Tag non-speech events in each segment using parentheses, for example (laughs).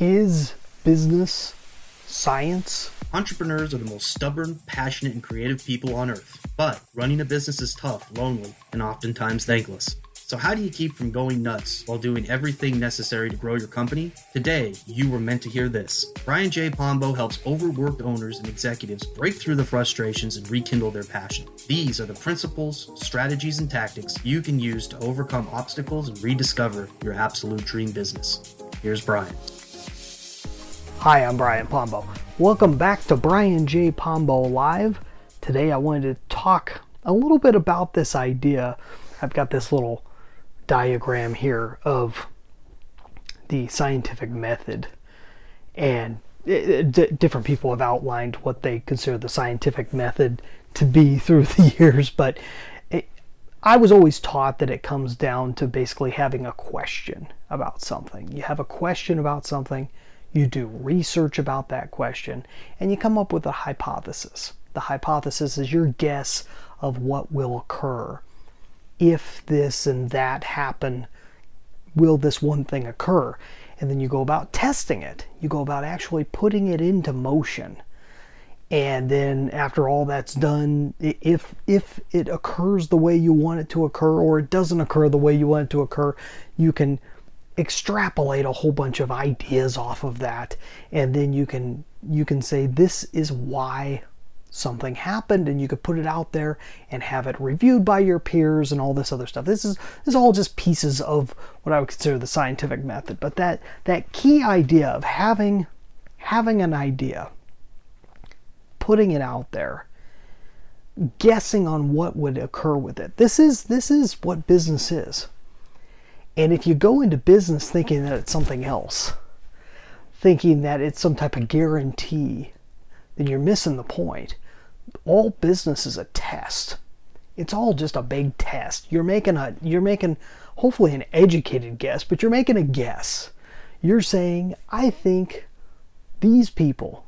Is business science? Entrepreneurs are the most stubborn, passionate, and creative people on earth. But running a business is tough, lonely, and oftentimes thankless. So, how do you keep from going nuts while doing everything necessary to grow your company? Today, you were meant to hear this. Brian J. Pombo helps overworked owners and executives break through the frustrations and rekindle their passion. These are the principles, strategies, and tactics you can use to overcome obstacles and rediscover your absolute dream business. Here's Brian. Hi, I'm Brian Pombo. Welcome back to Brian J. Pombo Live. Today I wanted to talk a little bit about this idea. I've got this little diagram here of the scientific method, and it, d- different people have outlined what they consider the scientific method to be (laughs) through the years, but it, I was always taught that it comes down to basically having a question about something. You have a question about something you do research about that question, and you come up with a hypothesis. The hypothesis is your guess of what will occur. If this and that happen, will this one thing occur? And then you go about testing it. You go about actually putting it into motion. And then after all that's done, if if it occurs the way you want it to occur or it doesn't occur the way you want it to occur, you can extrapolate a whole bunch of ideas off of that. And then you can you can say this is why something happened and you could put it out there and have it reviewed by your peers and all this other stuff. This is this is all just pieces of what i would consider the scientific method. But that that key idea of having having an idea putting it out there guessing on what would occur with it. This is this is what business is and if you go into business thinking that it's something else, thinking that it's some type of guarantee, then you're missing the point. All business is a test. It's all just a big test. You're making a you're making hopefully an educated guess, but you're making a guess. You're saying, I think these people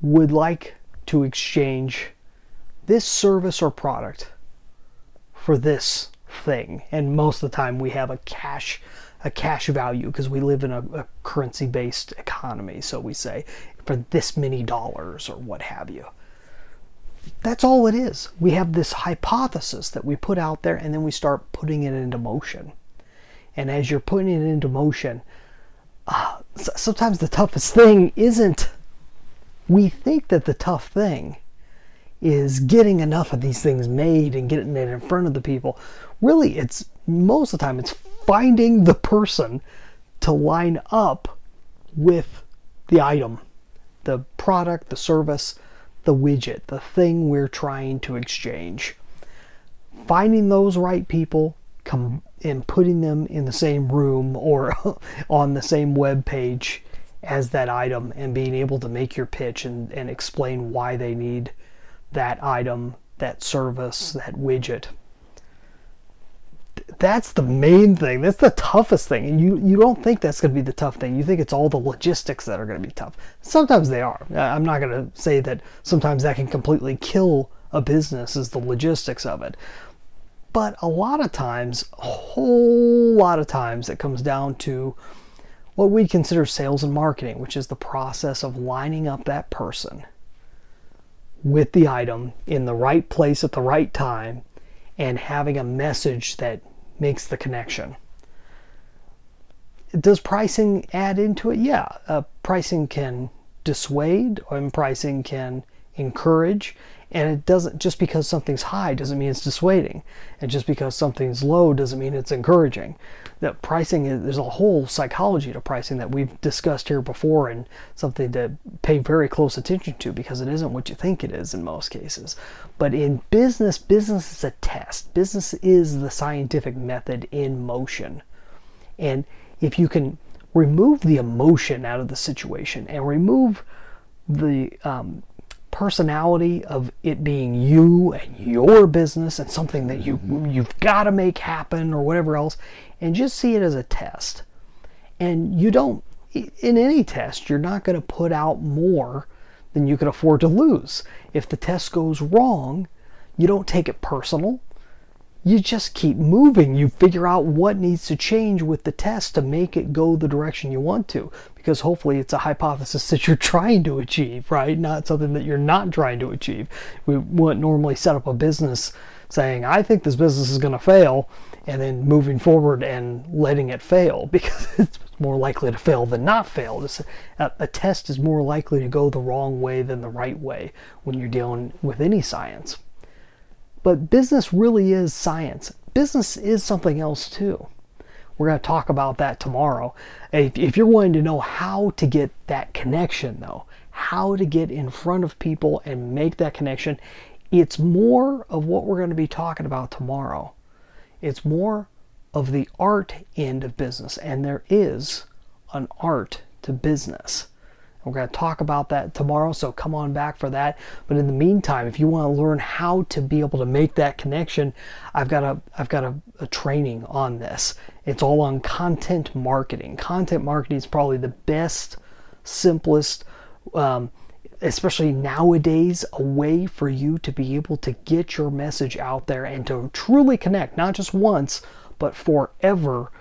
would like to exchange this service or product for this thing. And most of the time we have a cash a cash value because we live in a, a currency based economy. So we say for this many dollars or what have you. That's all it is. We have this hypothesis that we put out there and then we start putting it into motion. And as you're putting it into motion, uh, sometimes the toughest thing isn't, we think that the tough thing is getting enough of these things made and getting it in front of the people. Really, it's most of the time it's finding the person to line up with the item, the product, the service, the widget, the thing we're trying to exchange. Finding those right people come and putting them in the same room or (laughs) on the same web page as that item and being able to make your pitch and, and explain why they need that item, that service, that widget. That's the main thing. That's the toughest thing. And you, you don't think that's going to be the tough thing. You think it's all the logistics that are going to be tough. Sometimes they are. I'm not going to say that sometimes that can completely kill a business, is the logistics of it. But a lot of times, a whole lot of times, it comes down to what we consider sales and marketing, which is the process of lining up that person with the item in the right place at the right time and having a message that makes the connection. Does pricing add into it? Yeah, uh, pricing can dissuade and pricing can encourage and it doesn't just because something's high doesn't mean it's dissuading. And just because something's low doesn't mean it's encouraging. That pricing is there's a whole psychology to pricing that we've discussed here before and something to pay very close attention to because it isn't what you think it is in most cases. But in business business is a test. Business is the scientific method in motion. And if you can remove the emotion out of the situation and remove the um, personality of it being you and your business and something that you mm-hmm. you've got to make happen or whatever else and just see it as a test. And you don't in any test you're not going to put out more than you can afford to lose. If the test goes wrong you don't take it personal you just keep moving. You figure out what needs to change with the test to make it go the direction you want to. Because hopefully it's a hypothesis that you're (laughs) trying to achieve, right? Not something that you're not trying to achieve. We wouldn't normally set up a business saying, I think this business is going to fail, and then moving forward and letting it fail (laughs) because it's more likely to fail than not fail. A test is more likely to go the wrong way than the right way when you're dealing with any science. But business really is science. Business is something else too. We're going to talk about that tomorrow. If, if you're wanting to know how to get that connection, though, how to get in front of people and make that connection, it's more of what we're going to be talking about tomorrow. It's more of the art end of business, and there is an art to business. We're going to talk about that tomorrow, so come on back for that. But in the meantime, if you want to learn how to be able to make that connection, I've got a I've got a, a training on this. It's all on content marketing. Content marketing is probably the best, simplest, um, especially nowadays, a way for you to be able to get your message out there and to truly connect, not just once, but forever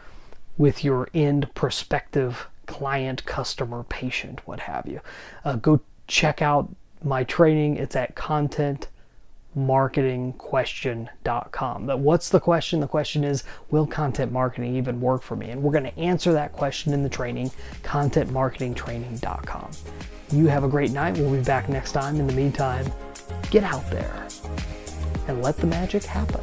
with your end prospective client, customer, patient, what have you. Uh, go check out my training. It's at contentmarketingquestion.com. But what's the question? The question is, will content marketing even work for me? And we're going to answer that question in the training, contentmarketingtraining.com. You have a great night. We'll be back next time. In the meantime, get out there and let the magic happen.